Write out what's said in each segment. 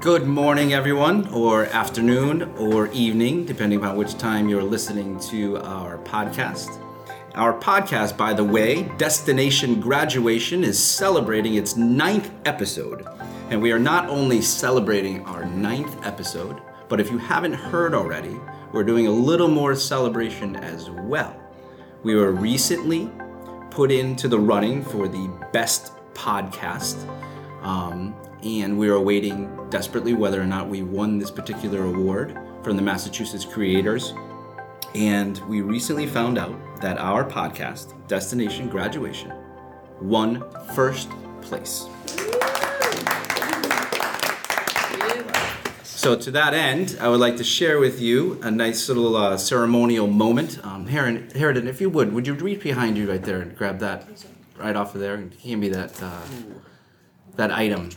Good morning, everyone, or afternoon, or evening, depending upon which time you're listening to our podcast. Our podcast, by the way, Destination Graduation, is celebrating its ninth episode. And we are not only celebrating our ninth episode, but if you haven't heard already, we're doing a little more celebration as well. We were recently put into the running for the best podcast. Um, and we are awaiting desperately whether or not we won this particular award from the Massachusetts creators. And we recently found out that our podcast, Destination Graduation, won first place. So, to that end, I would like to share with you a nice little uh, ceremonial moment. Um, Heron, Harridan, if you would, would you reach behind you right there and grab that right off of there and hand me that uh, that item?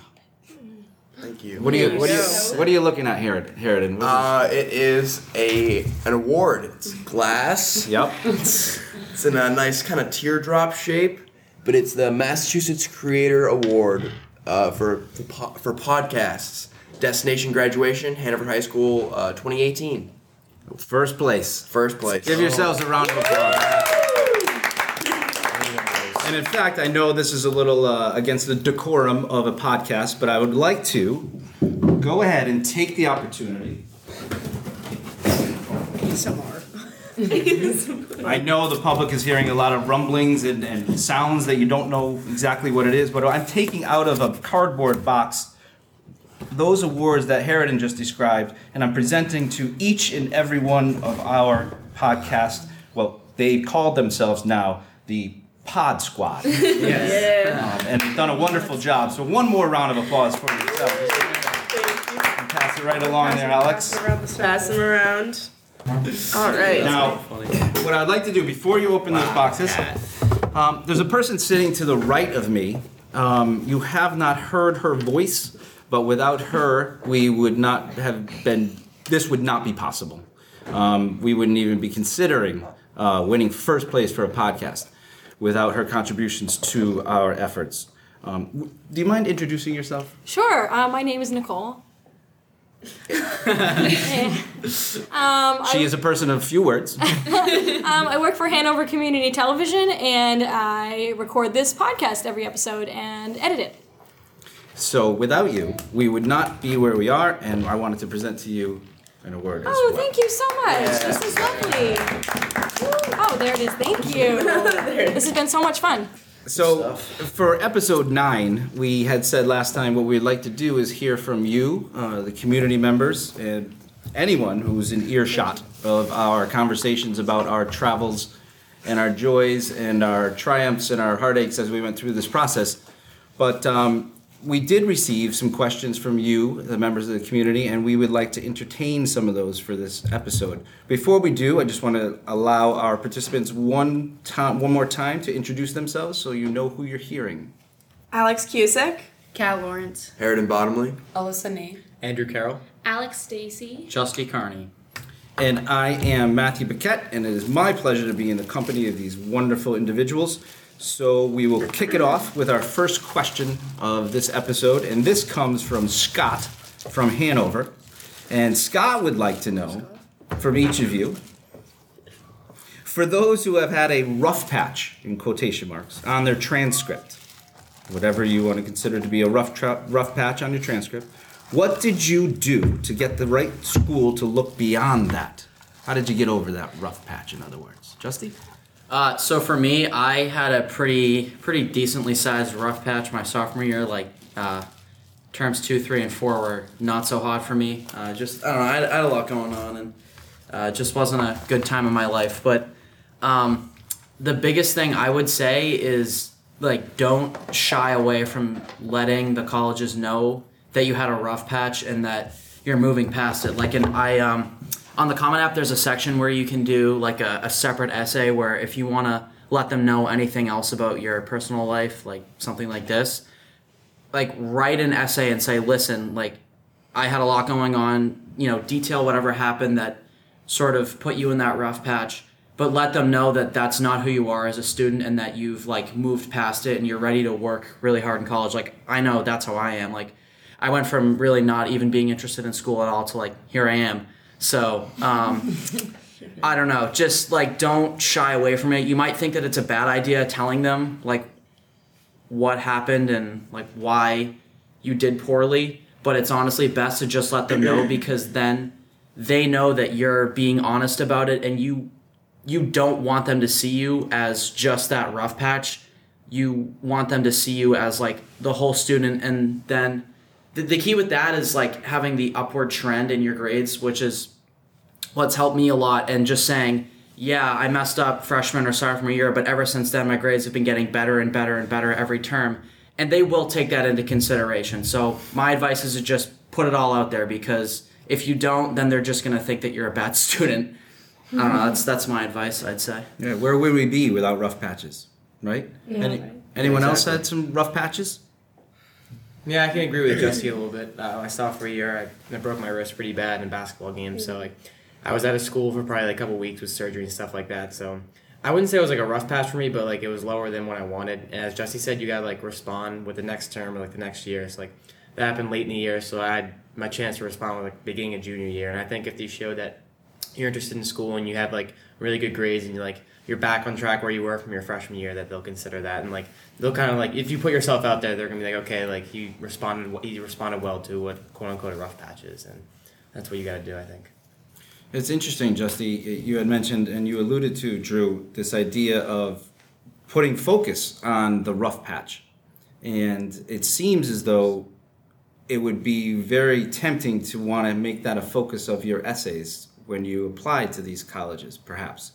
Thank you. What are you what are you what are you looking at, Harridan? Harridan? What is Uh, it is a an award. It's glass. Yep. It's in a nice kind of teardrop shape, but it's the Massachusetts Creator Award uh, for for, po- for podcasts. Destination Graduation, Hanover High School, uh, 2018. First place. First place. Give yourselves a round of applause. And in fact, I know this is a little uh, against the decorum of a podcast, but I would like to go ahead and take the opportunity. I know the public is hearing a lot of rumblings and, and sounds that you don't know exactly what it is, but I'm taking out of a cardboard box those awards that Harridan just described, and I'm presenting to each and every one of our podcast. Well, they called themselves now the Pod Squad. yes. Um, and they've done a wonderful job. So, one more round of applause for yourself. And pass it right along there, Alex. Pass them around. All right. Now, what I'd like to do before you open those boxes, um, there's a person sitting to the right of me. Um, you have not heard her voice, but without her, we would not have been. This would not be possible. Um, we wouldn't even be considering uh, winning first place for a podcast without her contributions to our efforts. Um, w- do you mind introducing yourself? Sure. Uh, my name is Nicole. um, She is a person of few words. um, I work for Hanover Community Television, and I record this podcast every episode and edit it. So without you, we would not be where we are, and I wanted to present to you an award. as Oh, well. thank you so much. This is lovely. Oh, there it is. Thank you. This has been so much fun. So for episode nine, we had said last time what we'd like to do is hear from you, uh, the community members, and anyone who's in earshot of our conversations about our travels and our joys and our triumphs and our heartaches as we went through this process. But um, we did receive some questions from you, the members of the community, and we would like to entertain some of those for this episode. Before we do, I just want to allow our participants one time, one more time to introduce themselves, so you know who you're hearing. Alex Cusick. Cal Lawrence, Harridan Bottomley. Alyssa Nate, Andrew Carroll, Alex Stacy. Justy Carney. And I am Matthew Paquette, and it is my pleasure to be in the company of these wonderful individuals. So we will kick it off with our first question of this episode, and this comes from Scott from Hanover. And Scott would like to know from each of you for those who have had a rough patch, in quotation marks, on their transcript, whatever you want to consider to be a rough, tra- rough patch on your transcript, what did you do to get the right school to look beyond that? How did you get over that rough patch, in other words? Justy? Uh, so for me, I had a pretty pretty decently sized rough patch my sophomore year. Like uh, terms two, three, and four were not so hot for me. Uh, just I don't know. I had, I had a lot going on, and uh, just wasn't a good time in my life. But um, the biggest thing I would say is like don't shy away from letting the colleges know that you had a rough patch and that you're moving past it. Like, and I um, on the Common App, there's a section where you can do like a, a separate essay where if you want to let them know anything else about your personal life, like something like this, like write an essay and say, listen, like I had a lot going on, you know, detail whatever happened that sort of put you in that rough patch, but let them know that that's not who you are as a student and that you've like moved past it and you're ready to work really hard in college. Like I know that's how I am. Like I went from really not even being interested in school at all to like here I am. So um, I don't know. Just like don't shy away from it. You might think that it's a bad idea telling them like what happened and like why you did poorly, but it's honestly best to just let them know because then they know that you're being honest about it and you you don't want them to see you as just that rough patch. You want them to see you as like the whole student and then the, the key with that is like having the upward trend in your grades, which is what's helped me a lot and just saying, yeah, I messed up freshman or sophomore year, but ever since then my grades have been getting better and better and better every term. And they will take that into consideration. So my advice is to just put it all out there because if you don't, then they're just gonna think that you're a bad student. I don't know. That's that's my advice. I'd say. Yeah, where would we be without rough patches, right? Any, anyone else had some rough patches? Yeah, I can agree with Jesse a little bit. Uh, my sophomore year, I, I broke my wrist pretty bad in a basketball game. So like, I was out of school for probably like a couple weeks with surgery and stuff like that. So I wouldn't say it was like a rough patch for me, but like it was lower than what I wanted. And as Jesse said, you gotta like respond with the next term or like the next year. So like that happened late in the year, so I had my chance to respond with like beginning of junior year. And I think if you show that you're interested in school and you have like really good grades and you're like you're back on track where you were from your freshman year that they'll consider that and like they'll kind of like if you put yourself out there they're gonna be like okay like he responded he responded well to what quote unquote a rough patch is and that's what you got to do I think. It's interesting, Justy. You had mentioned and you alluded to, Drew, this idea of putting focus on the rough patch. And it seems as though it would be very tempting to want to make that a focus of your essays when you apply to these colleges, perhaps,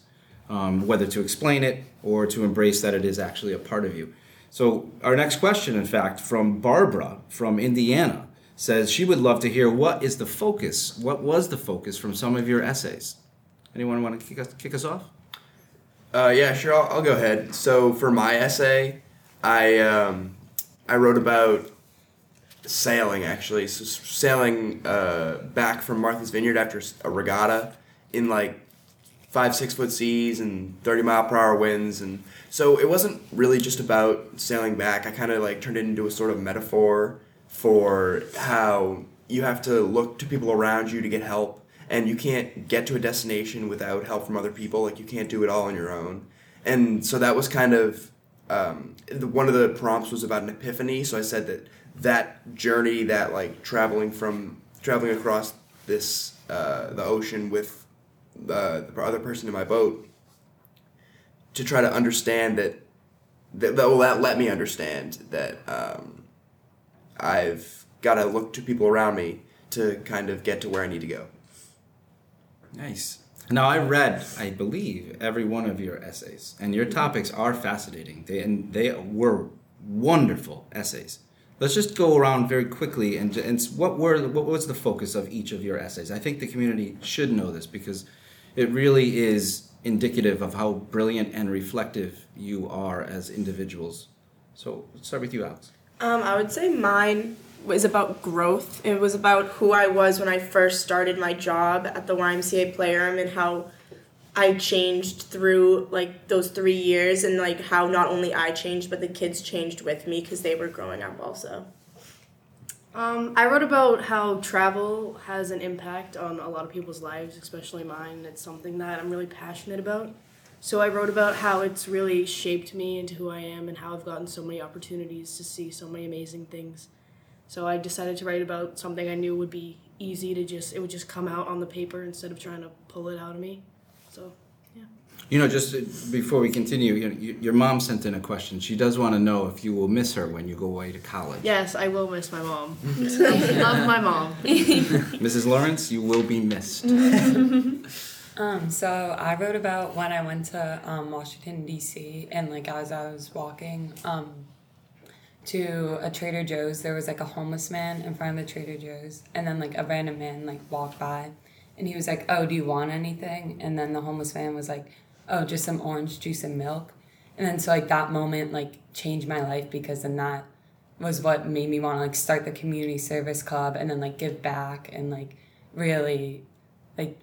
um, whether to explain it or to embrace that it is actually a part of you. So, our next question, in fact, from Barbara from Indiana, says she would love to hear what is the focus, what was the focus from some of your essays. Anyone want to kick us, kick us off? Uh, yeah, sure. I'll, I'll go ahead. So for my essay, I um, I wrote about sailing actually. So sailing uh, back from Martha's Vineyard after a regatta in like five six foot seas and 30 mile per hour winds and so it wasn't really just about sailing back i kind of like turned it into a sort of metaphor for how you have to look to people around you to get help and you can't get to a destination without help from other people like you can't do it all on your own. And so that was kind of um, the, one of the prompts was about an epiphany so i said that that journey that like traveling from traveling across this uh, the ocean with the, the other person in my boat to try to understand that that, that well that let me understand that um, I've got to look to people around me to kind of get to where I need to go. Nice. Now I read, I believe, every one of your essays, and your topics are fascinating. They and they were wonderful essays. Let's just go around very quickly and, and what were what was the focus of each of your essays? I think the community should know this because it really is indicative of how brilliant and reflective you are as individuals. So let's start with you, Alex. Um, I would say mine was about growth. It was about who I was when I first started my job at the YMCA Playroom and how I changed through like those three years and like how not only I changed but the kids changed with me because they were growing up also. Um, I wrote about how travel has an impact on a lot of people's lives, especially mine. It's something that I'm really passionate about. So I wrote about how it's really shaped me into who I am and how I've gotten so many opportunities to see so many amazing things. So I decided to write about something I knew would be easy to just it would just come out on the paper instead of trying to pull it out of me. So yeah. You know, just uh, before we continue, you know, your mom sent in a question. She does want to know if you will miss her when you go away to college. yes, I will miss my mom. Love my mom. Mrs. Lawrence, you will be missed. Um, so I wrote about when I went to um, Washington D.C. and like as I was walking um, to a Trader Joe's, there was like a homeless man in front of the Trader Joe's, and then like a random man like walked by, and he was like, "Oh, do you want anything?" And then the homeless man was like, "Oh, just some orange juice and milk," and then so like that moment like changed my life because then that was what made me want to like start the community service club and then like give back and like really like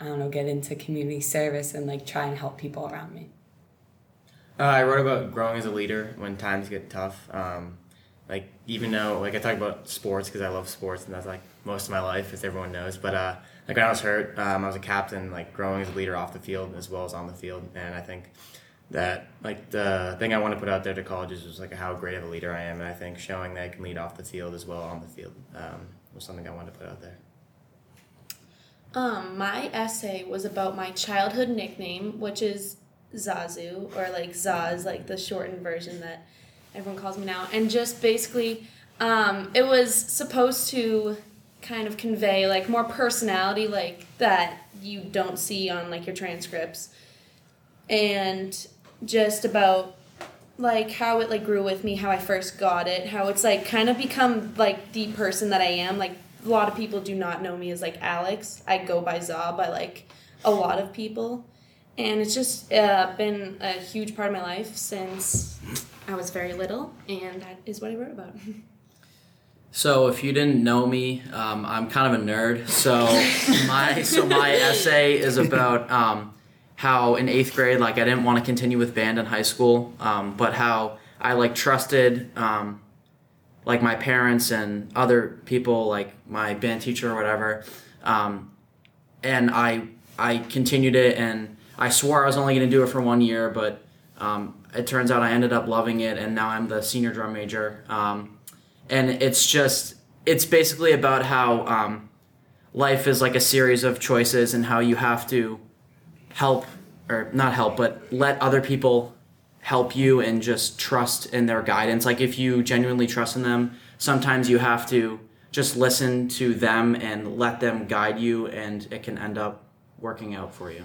I don't know, get into community service and like try and help people around me. Uh, I wrote about growing as a leader when times get tough. Um, like even though like I talk about sports because I love sports and that's like most of my life as everyone knows. But uh, like when I was hurt, um, I was a captain, like growing as a leader off the field as well as on the field, and I think that like the thing I want to put out there to colleges was like how great of a leader I am, and I think showing that I can lead off the field as well on the field um, was something I wanted to put out there. Um, my essay was about my childhood nickname, which is Zazu, or like Zaz, like the shortened version that everyone calls me now. And just basically, um, it was supposed to kind of convey like more personality, like that you don't see on like your transcripts. And just about like how it like grew with me, how I first got it, how it's like kind of become like the person that I am, like a lot of people do not know me as like Alex. I go by Za by like a lot of people. And it's just uh, been a huge part of my life since I was very little, and that is what I wrote about. So if you didn't know me, um, I'm kind of a nerd. So my so my essay is about um, how in eighth grade, like I didn't want to continue with band in high school, um, but how I like trusted um, like my parents and other people, like my band teacher or whatever, um, and I I continued it, and I swore I was only going to do it for one year, but um, it turns out I ended up loving it, and now I'm the senior drum major. Um, and it's just it's basically about how um, life is like a series of choices, and how you have to help or not help, but let other people help you and just trust in their guidance. Like if you genuinely trust in them, sometimes you have to just listen to them and let them guide you, and it can end up working out for you.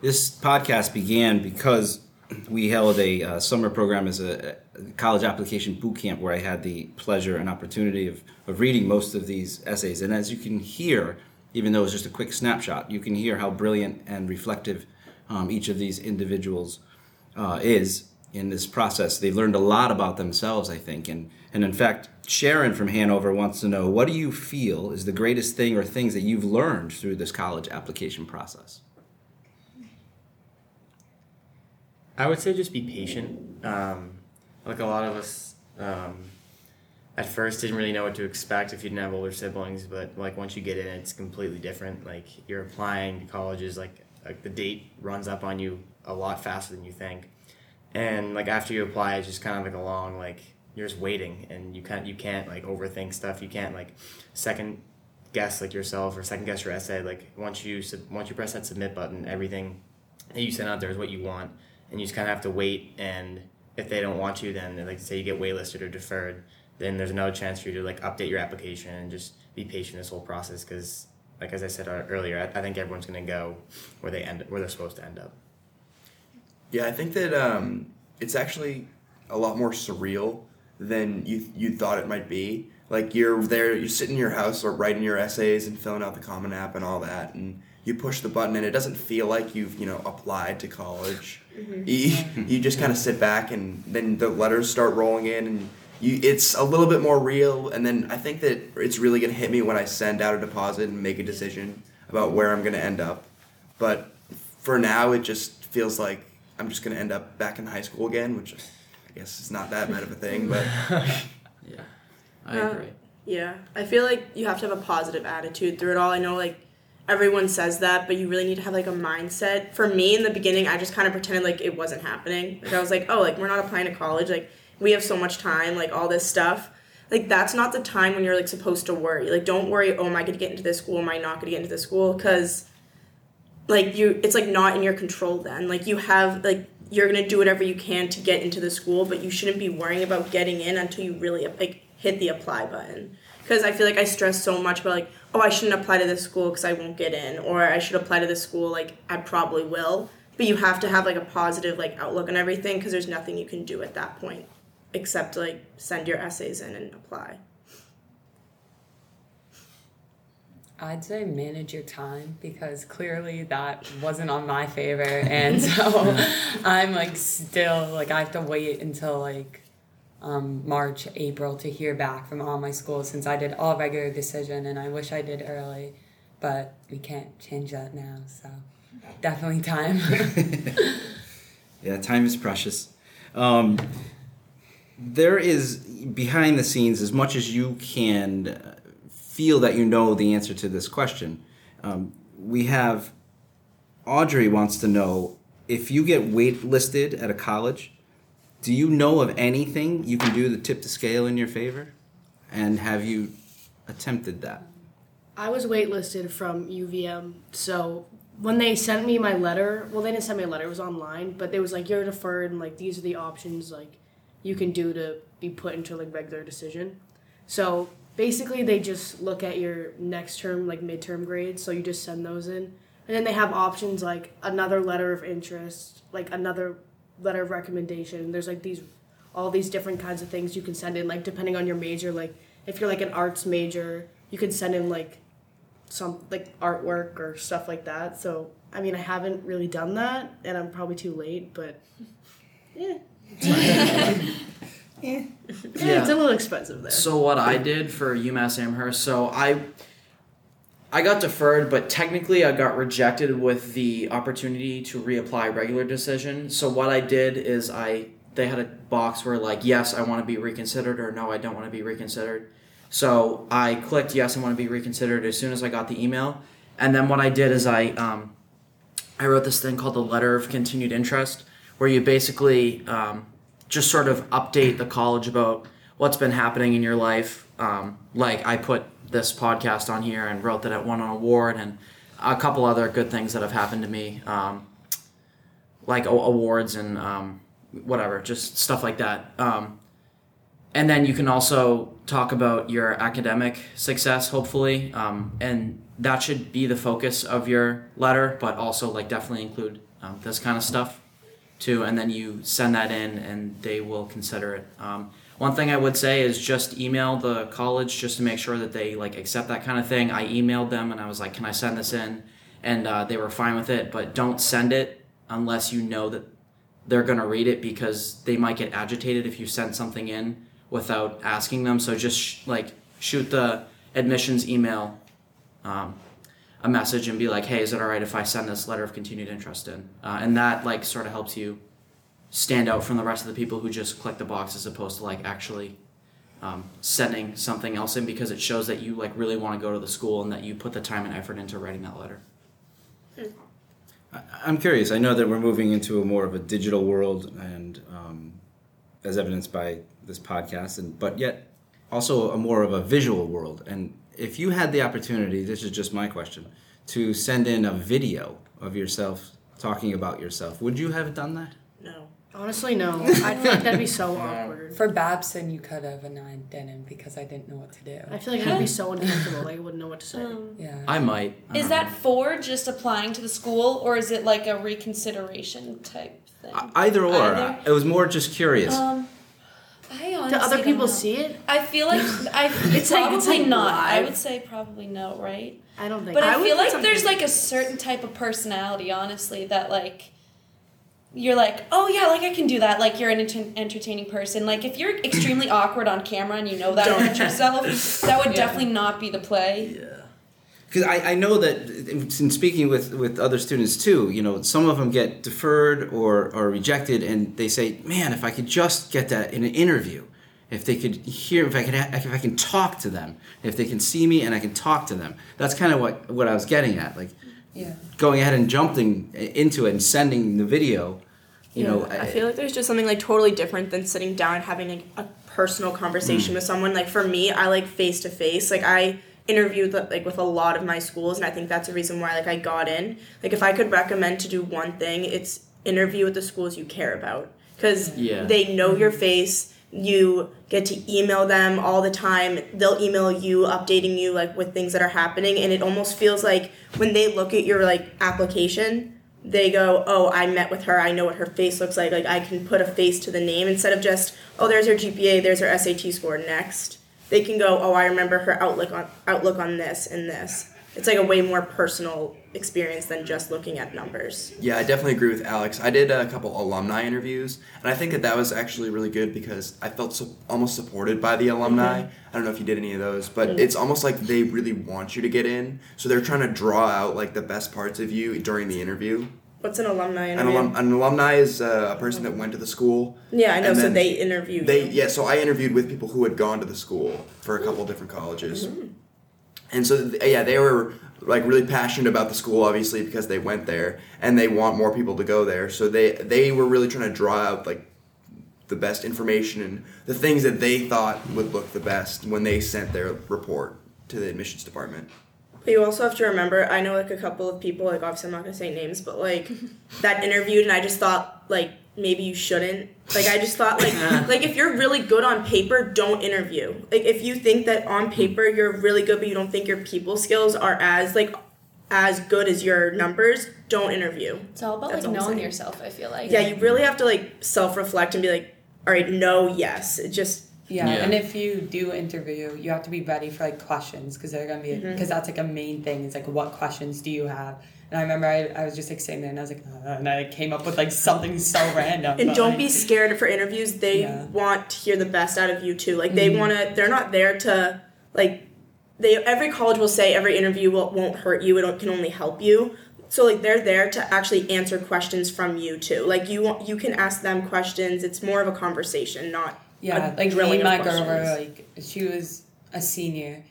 This podcast began because we held a uh, summer program as a, college application boot camp where I had the pleasure and opportunity of, of reading most of these essays. And as you can hear, even though it's just a quick snapshot, you can hear how brilliant and reflective um, each of these individuals uh, is in this process. They've learned a lot about themselves, I think. And, and in fact, Sharon from Hanover wants to know what do you feel is the greatest thing or things that you've learned through this college application process? I would say just be patient. Um, like a lot of us, um, at first didn't really know what to expect if you didn't have older siblings, but like once you get in, it's completely different. Like you're applying to colleges, like like the date runs up on you a lot faster than you think, and like after you apply, it's just kind of like a long like you're just waiting, and you can't you can't like overthink stuff. You can't like second guess like yourself or second guess your essay. Like once you once you press that submit button, everything that you send out there is what you want and you just kind of have to wait. And if they don't want you, then like say you get waitlisted or deferred, then there's another chance for you to like update your application and just be patient this whole process because, like as I said uh, earlier, I, I think everyone's gonna go where they end where they're supposed to end up. Yeah, I think that um, it's actually a lot more surreal than you you thought it might be. Like you're there, you're sitting in your house or writing your essays and filling out the Common App and all that, and you push the button and it doesn't feel like you've you know applied to college. You, you just kind of sit back and then the letters start rolling in and you it's a little bit more real. And then I think that it's really gonna hit me when I send out a deposit and make a decision about where I'm gonna end up. But for now, it just feels like I'm just gonna end up back in high school again, which I guess is not that bad of a thing, but. Yeah, I Uh, agree. Yeah, I feel like you have to have a positive attitude through it all. I know like everyone says that, but you really need to have like a mindset. For me in the beginning, I just kind of pretended like it wasn't happening. Like I was like, "Oh, like we're not applying to college. Like we have so much time, like all this stuff." Like that's not the time when you're like supposed to worry. Like don't worry, "Oh, am I going to get into this school? Am I not going to get into this school?" cuz like you it's like not in your control then. Like you have like you're to do whatever you can to get into the school, but you shouldn't be worrying about getting in until you really like hit the apply button because I feel like I stress so much about like, oh, I shouldn't apply to this school because I won't get in, or I should apply to this school like I probably will. But you have to have like a positive like outlook on everything because there's nothing you can do at that point except like send your essays in and apply. I'd say manage your time because clearly that wasn't on my favor. And so I'm like still like I have to wait until like um, March, April to hear back from all my schools since I did all regular decision and I wish I did early, but we can't change that now. So definitely time. Yeah, time is precious. Um, there is behind the scenes, as much as you can feel that you know the answer to this question, um, we have Audrey wants to know if you get waitlisted at a college, do you know of anything you can do to tip the scale in your favor? And have you attempted that? I was waitlisted from UVM, so when they sent me my letter, well, they didn't send me a letter; it was online. But they was like you're deferred, and like these are the options like you can do to be put into like regular decision. So basically, they just look at your next term like midterm grades. So you just send those in, and then they have options like another letter of interest, like another letter of recommendation. There's like these all these different kinds of things you can send in, like depending on your major. Like if you're like an arts major, you can send in like some like artwork or stuff like that. So I mean, I haven't really done that, and I'm probably too late. But yeah, yeah, it's a little expensive there. So what I did for UMass Amherst, so I I got deferred, but technically I got rejected with the opportunity to reapply regular decision. So what I did is I they had a box where like yes I want to be reconsidered or no I don't want to be reconsidered. So I clicked yes I want to be reconsidered as soon as I got the email, and then what I did is I um, I wrote this thing called the letter of continued interest, where you basically um, just sort of update the college about what's been happening in your life. Um, like I put this podcast on here and wrote that it won an award and a couple other good things that have happened to me, um, like awards and um, whatever, just stuff like that. Um, and then you can also talk about your academic success, hopefully, um, and that should be the focus of your letter, but also like definitely include um, this kind of stuff too. And then you send that in, and they will consider it. Um, one thing I would say is just email the college just to make sure that they like accept that kind of thing. I emailed them and I was like, "Can I send this in?" And uh, they were fine with it, but don't send it unless you know that they're gonna read it because they might get agitated if you send something in without asking them. So just sh- like shoot the admissions email um, a message and be like, "Hey, is it all right if I send this letter of continued interest in?" Uh, and that like sort of helps you stand out from the rest of the people who just click the box as opposed to like actually um, sending something else in because it shows that you like really want to go to the school and that you put the time and effort into writing that letter. I- I'm curious. I know that we're moving into a more of a digital world, and um, as evidenced by this podcast, and but yet also a more of a visual world. And if you had the opportunity, this is just my question, to send in a video of yourself talking about yourself, would you have done that? No. Honestly, no. I feel like that'd be so awkward. For Babson, you could have, and I didn't because I didn't know what to do. I feel like I'd be so uncomfortable. Like I wouldn't know what to say. Yeah. I might. I Is that know. for just applying to the school, or is it like a reconsideration type thing? I- Either or. Either. It was more just curious. Um, I honestly Do other don't people know. see it? I feel like I It's like- probably it's like not. I would say probably no, right? I don't think. But I, would feel like there's like a certain type of personality, honestly, that like you're like, oh yeah, like I can do that. Like you're an enter- entertaining person. Like if you're extremely awkward on camera and you know that about yourself, that would definitely not be the play. Yeah. Because I, I know that in speaking with, with other students too, you know, some of them get deferred or, or rejected, and they say, "Man, if I could just get that in an interview, if they could hear, if I could, ha- if I can talk to them, if they can see me and I can talk to them." That's kind of what what I was getting at, like Yeah. going ahead and jumping into it and sending the video. You know, I feel like there's just something like totally different than sitting down and having like a personal conversation mm. with someone. Like for me, I like face to face. Like I interviewed like with a lot of my schools, and I think that's a reason why like I got in. Like if I could recommend to do one thing, it's interview with the schools you care about because Yeah. they know your mm. face. You get to email them all the time. They'll email you, updating you like with things that are happening, and it almost feels like when they look at your like application, they go, "Oh, I met with her. I know what her face looks like. Like I can put a face to the name instead of just, oh, there's her GPA, there's her SAT score. Next, they can go, oh, I remember her outlook on outlook on this and this. It's like a way more personal experience than just looking at numbers. Yeah, I definitely agree with Alex. I did a couple alumni interviews, and I think that that was actually really good because I felt so, almost supported by the alumni. Mm-hmm. I don't know if you did any of those, but mm-hmm. it's almost like they really want you to get in, so they're trying to draw out like the best parts of you during the interview. What's an alumni An, alum, an alumni is uh, a person that went to the school. yeah, I know. So they interview They you. yeah. So I interviewed with people who had gone to the school for a couple different colleges, mm-hmm. And so yeah, they were like really passionate about the school, obviously because they went there and they want more people to go there. So they they were really trying to draw out like the best information and the things that they thought would look the best when they sent their report to the admissions department. But you also have to remember, I know like a couple of people, like obviously I'm not gonna say names, but like that interviewed, and I just thought like maybe you shouldn't. Like I just thought like like if you're really good on paper, don't interview. Like if you think that on paper you're really good, but you don't think your people skills are as like as good as your numbers, don't interview. It's all about That's like all knowing yourself. I feel like. Yeah, you really have to like self reflect and be like, all right, no, yes. It just Yeah, Yeah. and if you do interview, you have to be ready for like questions because they're gonna be because Mm-hmm. that's like a main thing. It's like what questions do you have? And I remember I, I was just like sitting there and I was like, uh, and I came up with like something so random. and don't like, be scared for interviews they Yeah. want to hear the best out of you too like they Mhm. want to they're not there to like they every college will say every interview will, won't hurt you it can only help you so like they're there to actually answer questions from you too like you want you can ask them questions it's more of a conversation not Yeah, like me my girl like, she was a senior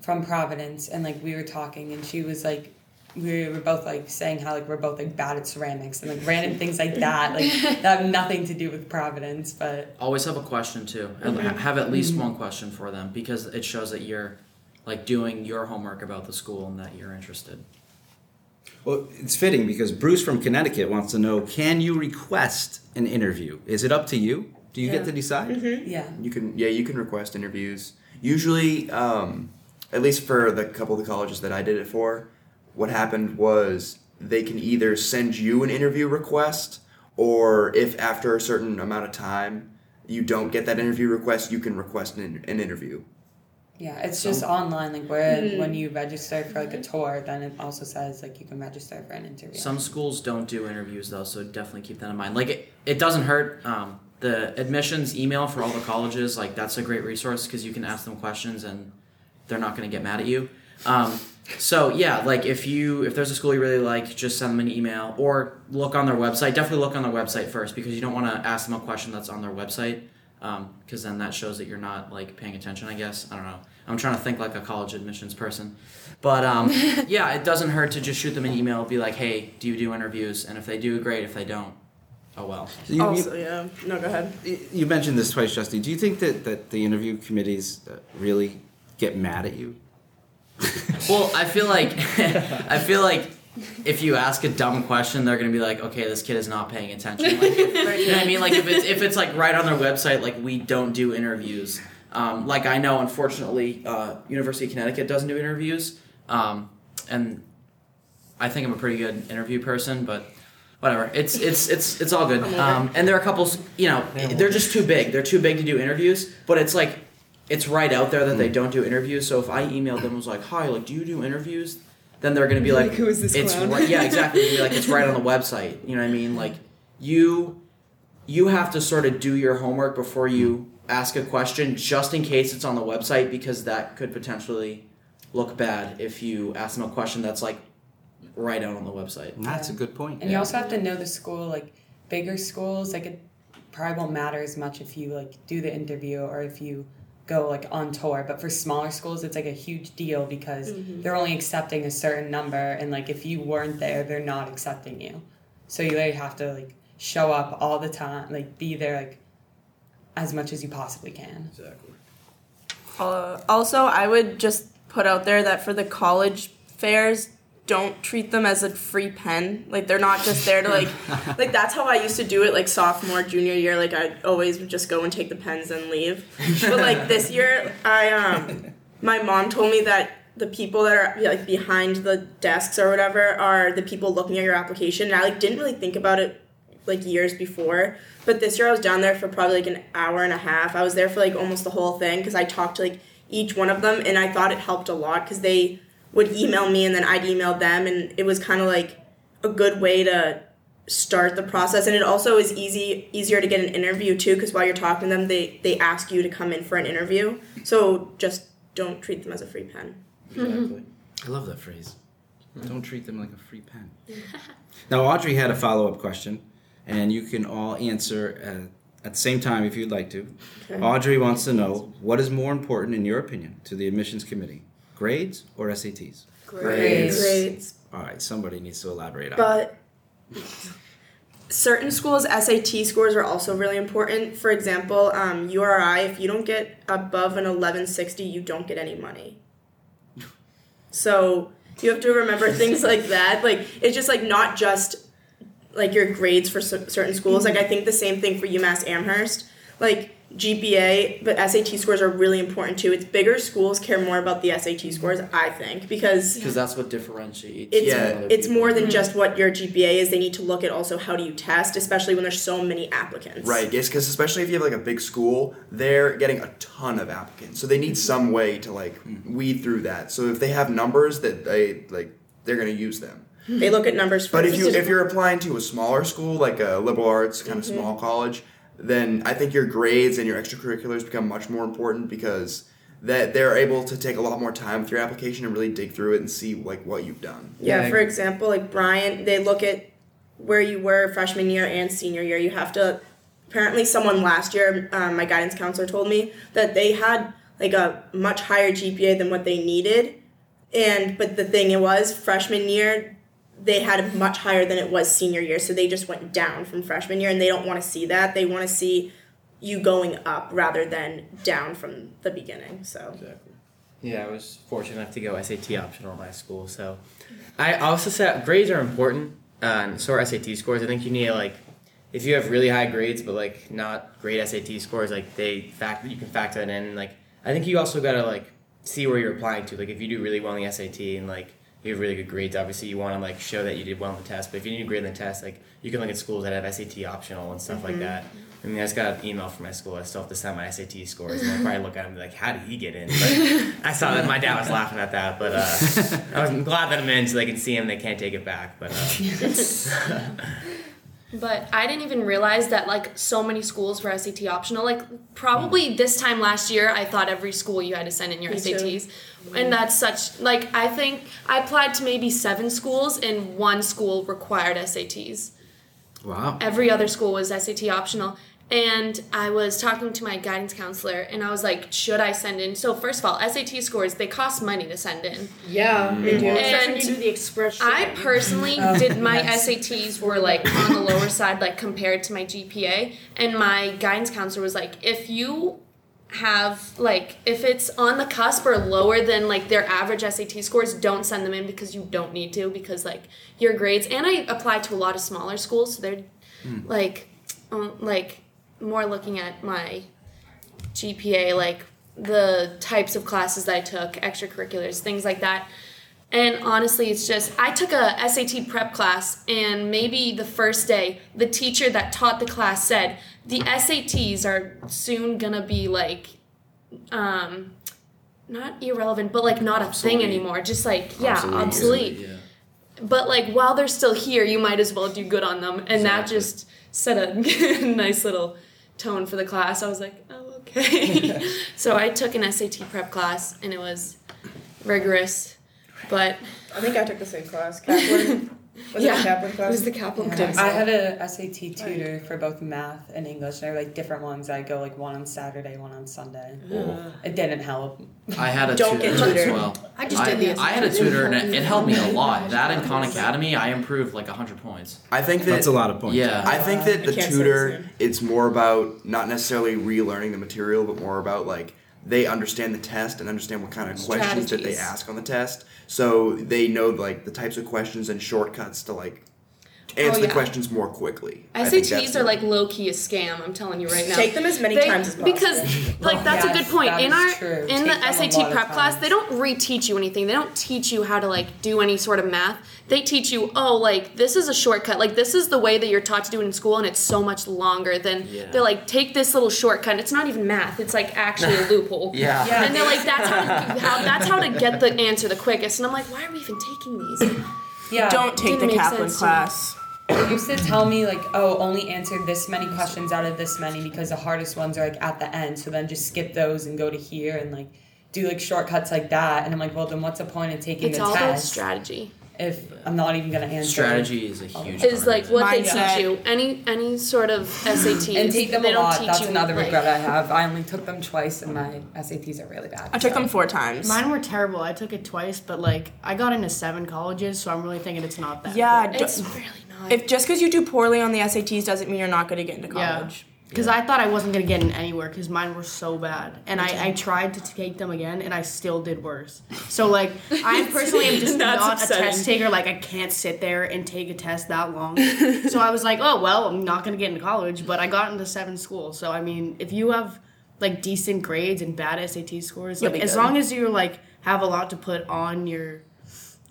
from Providence, and like we were talking, and she was like, we were both like saying how like we're both like bad at ceramics and like random things like that, like that have nothing to do with Providence, but Always have a question too. and ha- mm-hmm. Have at least mm-hmm. one question for them because it shows that you're like doing your homework about the school and that you're interested. Well, it's fitting because Bruce from Connecticut wants to know can you request an interview? Is it up to you? Do you get to decide? Mm-hmm. yeah. You can yeah, you can request interviews. Usually, um, at least for the couple of the colleges that I did it for, what happened was they can either send you an interview request, or if after a certain amount of time you don't get that interview request, you can request an, an interview. Yeah, it's just online. Like where when you register for like a tour, then it also says like you can register for an interview. Some schools don't do interviews though, so definitely keep that in mind. Like it, it doesn't hurt. Um, the admissions email for all the colleges, like that's a great resource because you can ask them questions and they're not going to get mad at you. Um, so yeah, like if you if there's a school you really like, just send them an email or look on their website. Definitely look on their website first because you don't want to ask them a question that's on their website because then that shows that you're not like paying attention. I guess I don't know. I'm trying to think like a college admissions person, but um, yeah, it doesn't hurt to just shoot them an email. Be like, hey, do you do interviews? And if they do, great. If they don't, oh well. You, you- also yeah no go ahead you mentioned this twice, Justy. Do you think that, that the interview committees uh, really get mad at you? Well, I feel like I feel like if you ask a dumb question, they're gonna be like, okay, this kid is not paying attention. Like, if, you know what I mean? Like if it's if it's like right on their website, like we don't do interviews. Um, like I know, unfortunately, uh, University of Connecticut doesn't do interviews, um, and I think I'm a pretty good interview person, but whatever. It's it's it's it's all good. Um, and there are a couple, you know, they're just too big. They're too big to do interviews, but it's like it's right out there that they hmm. don't do interviews. So if I emailed them and was like, "Hi, like, do you do interviews?" Then they're gonna be like, Like, who is this It's clown?" right, yeah, exactly. Be like it's right on the website. You know what I mean? Like you you have to sort of do your homework before you ask a question, just in case it's on the website, because that could potentially look bad if you ask them a question that's like right out on the website. That's Yeah. a good point. And you also have to know the school. Like bigger schools, like it probably won't matter as much if you like do the interview or if you go like on tour. But for smaller schools, it's like a huge deal because they're only accepting a certain number, and like if you weren't there, they're not accepting you. So you really have to like show up all the time, like be there like as much as you possibly can. Exactly. Uh, also, I would just put out there that for the college fairs, don't treat them as a free pen. Like they're not just there to like, like that's how I used to do it. Like sophomore, junior year, like I always would just go and take the pens and leave. But like this year, I um, my mom told me that the people that are like behind the desks or whatever are the people looking at your application. And I like didn't really think about it like years before. But this year I was down there for probably like an hour and a half. I was there for like almost the whole thing because I talked to like each one of them and I thought it helped a lot because they would email me and then I'd email them and it was kind of like a good way to start the process and it also is easy easier to get an interview too because while you're talking to them they they ask you to come in for an interview so just don't treat them as a free pen Exactly. I love that phrase. Don't treat them like a free pen. now, Audrey had a follow up question, and you can all answer at, at the same time if you'd like to. Okay. Audrey wants to know what is more important, in your opinion, to the admissions committee grades or SATs? Grades. Grades. All right, somebody needs to elaborate on that. But certain schools SAT scores are also really important. For example, um, URI, if you don't get above an 1160, you don't get any money. So you have to remember things like that. Like it's just like not just like your grades for cer- certain schools. Like I think the same thing for UMass Amherst. Like GPA, but SAT scores are really important too. It's bigger schools care more about the SAT scores, I think, because Because that's what differentiates. it's Yeah. it's people. more than mm-hmm. just what your GPA is. They need to look at also how do you test, especially when there's so many applicants. Right, yes, because especially if you have like a big school, they're getting a ton of applicants, so they need mm-hmm. some way to like mm-hmm. weed through that. So if they have numbers that they like, they're gonna use them. They look at numbers first. But if you if you're applying to a smaller school, like a liberal arts kind of small college, then I think your grades and your extracurriculars become much more important because that they're able to take a lot more time with your application and really dig through it and see like what you've done. yeah, Yeah. for example, like Brian, they look at where you were freshman year and senior year. You have to. Apparently, someone last year, um, my guidance counselor told me that they had like a much higher GPA than what they needed, and but the thing it was freshman year they had much higher than it was senior year, so they just went down from freshman year, and they don't want to see that. They want to see you going up rather than down from the beginning. So Exactly. Yeah, I was fortunate enough to go SAT optional in my school, so I also said grades are important, uh, and so are SAT scores. I think you need like if you have really high grades but like not great SAT scores, like they fact you can factor that in. Like I think you also gotta like see where you're applying to. Like if you do really well in the SAT and like you have really good grades, obviously you want to like show that you did well on the test. But if you didn't grade great in the test, like you can look at schools that have SAT optional and stuff like that. I mean, I just got an email from my school. I still have to send my SAT scores, and I probably look at them like, "How did he get in?" But I saw that my dad was laughing at that, but uh, I was glad that I'm in, so they can see him. They can't take it back, but uh, But I didn't even realize that like so many schools were SAT optional. Like probably mm. this time last year, I thought every school you had to send in your Me too. SATs, mm. and that's such like I think I applied to maybe seven schools, and one school required SATs. Wow. Every other school was SAT optional. And I was talking to my guidance counselor, and I was like, "Should I send in?" So first of all, SAT scores they cost money to send in. Yeah, they do. And Especially do the expression. I shipping. personally did my SATs were like on the lower side, like compared to my GPA. And my guidance counselor was like, if you have like if it's on the cusp or lower than like their average SAT scores, don't send them in because you don't need to because like your grades. And I applied to a lot of smaller schools, so they're like, um, like more looking at my GPA, like the types of classes that I took, extracurriculars, things like that. And honestly, it's just I took a SAT prep class, and maybe the first day, the teacher that taught the class said the SATs are soon gonna be like, um, not irrelevant, but like not a thing anymore. Just like yeah, obsolete. Yeah. But like while they're still here, you might as well do good on them, and that just set a nice little tone for the class. I was like, oh okay. so I took an SAT prep class, and it was rigorous, but I think I took the same class. Kaplan. Was yeah, it a Kaplan it was the Kaplan Yeah. class. I had a SAT tutor for both math and English, and I had like different ones. I go like one on Saturday, one on Sunday. It didn't help. I had a Don't tutor get as well. I just did the I had a tutor and it, it helped me a lot. That and Khan Academy, I improved like 100 points. I think that That's a lot of points. Yeah. I think that the can't say the tutor, it's more about not necessarily relearning the material, but more about like they understand the test and understand what kind of questions that they ask on the test, so they know like the types of questions and shortcuts to like Oh, answer Oh, yeah. the questions more quickly. I think that's SATs are like low key a scam. I'm telling you right now. Take them as many They- times as possible. because like that's a good point. that In our true. in Take the SAT prep class, they don't reteach you anything. They don't teach you how to like do any sort of math. They teach you, oh, like this is a shortcut. Like this is the way that you're taught to do it in school, and it's so much longer than Yeah. they're like take this little shortcut. And it's not even math. It's like actually a loophole. Yeah. Yeah. And they're like, that's how, to, how that's how to get the answer the quickest. And I'm like, why are we even taking these? Yeah. Don't take Didn't the Kaplan sense to class. They used to tell me like, oh, only answer this many questions out of this many because the hardest ones are like at the end. So then just skip those and go to here and like do like shortcuts like that. And I'm like, well, then what's the point of taking It's the all about test? strategy. if I'm not even gonna answer. Strategy is a huge. Is like of it. what they Mindset. teach you. Any any sort of SATs. and take them they a don't lot. teach That's you, another like- regret I have. I only took them twice, and my SATs are really bad. I took so. them four times. Mine were terrible. I took it twice, but like I got into seven colleges, so I'm really thinking it's not that. yeah, good. d- It's really not. If just because you do poorly on the SATs doesn't mean you're not going to get into Yeah. college. Because I thought I wasn't gonna get in anywhere because mine were so bad, and I, I tried to take them again, and I still did worse. So like I personally am just not upsetting. a test taker. Like I can't sit there and take a test that long. so I was like, oh well, I'm not gonna get into college, but I got into seven schools. So I mean, if you have like decent grades and bad SAT scores, You'll like as long as you like have a lot to put on your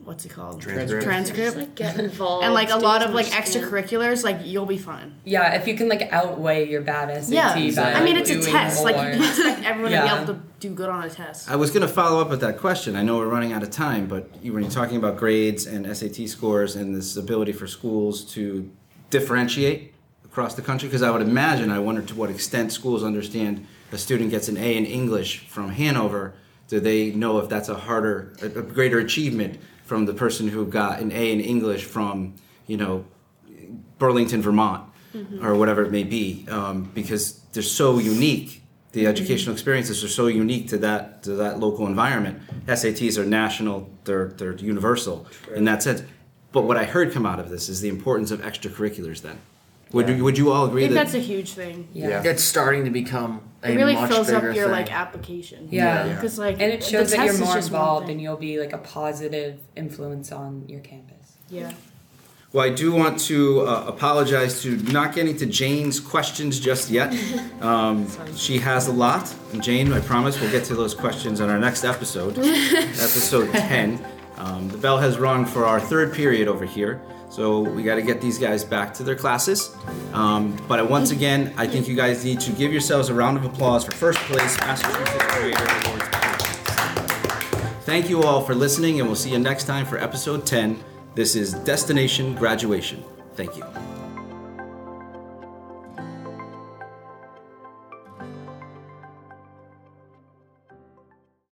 what's it called Transcript. transcript. Like get involved. and like a lot of like much as you can. extracurriculars, like you'll be fine. Yeah, if you can like outweigh your bad SAT Yeah, by I mean it's a doing test. Like you can expect everyone to be able to do good on a test. I was going to follow up with that question. I know we're running out of time, but you, when you're talking about grades and SAT scores and this ability for schools to differentiate across the country, because I would imagine, I wonder to what extent schools understand a student gets an A in English from Hanover. Do they know if that's a harder, a, a greater achievement from the person who got an A in English from, you know, Burlington, Vermont, or whatever it may be, um, because they're so unique. The educational experiences are so unique to that to that local environment. SATs are national; they're they're universal in that sense. But what I heard come out of this is the importance of extracurriculars. Then, would you, would you all I agree think that that's a huge thing. yeah. It's starting to become a It really much fills up bigger your thing. like application. Yeah. Yeah. Because like And it the shows that test you're is more just one involved thing. and you'll be like a positive influence on your campus. Yeah. Well, I do want to uh, apologize to not getting to Jane's questions just yet. Um, she has a lot. And Jane, I promise we'll get to those questions on our next episode, episode 10. Um, the bell has rung for our third period over here, so we got to get these guys back to their classes. Um, but once again, I think you guys need to give yourselves a round of applause for first place. Thank you all for listening, and we'll see you next time for episode 10. This is Destination Graduation. Thank you.